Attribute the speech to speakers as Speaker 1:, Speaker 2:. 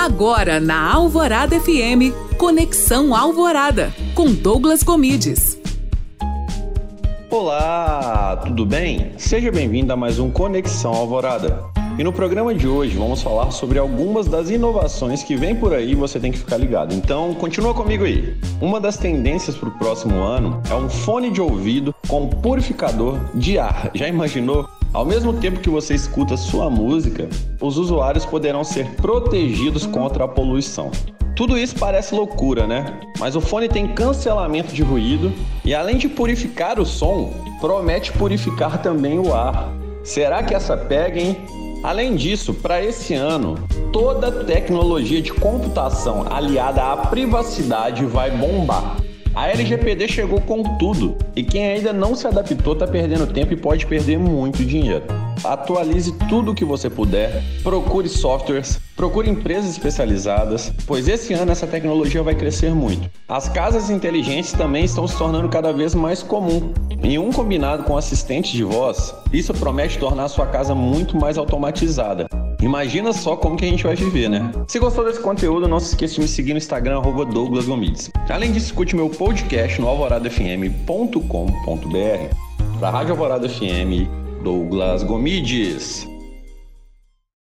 Speaker 1: Agora na Alvorada FM, Conexão Alvorada, com Douglas Comides.
Speaker 2: Olá, tudo bem? Seja bem-vindo a mais um Conexão Alvorada. E no programa de hoje vamos falar sobre algumas das inovações que vem por aí e você tem que ficar ligado. Então, continua comigo aí. Uma das tendências para o próximo ano é um fone de ouvido com purificador de ar. Já imaginou? Ao mesmo tempo que você escuta sua música, os usuários poderão ser protegidos contra a poluição. Tudo isso parece loucura, né? Mas o fone tem cancelamento de ruído e, além de purificar o som, promete purificar também o ar. Será que essa pega, hein? Além disso, para esse ano, toda tecnologia de computação aliada à privacidade vai bombar. A LGPD chegou com tudo e quem ainda não se adaptou está perdendo tempo e pode perder muito dinheiro. Atualize tudo o que você puder, procure softwares, procure empresas especializadas, pois esse ano essa tecnologia vai crescer muito. As casas inteligentes também estão se tornando cada vez mais comum. Em um combinado com assistentes de voz, isso promete tornar sua casa muito mais automatizada. Imagina só como que a gente vai viver, né? Se gostou desse conteúdo, não se esqueça de me seguir no Instagram, arroba Douglas Gomides. Além disso, escute meu podcast no alvoradafm.com.br. Para a Rádio Alvorada FM, Douglas Gomides.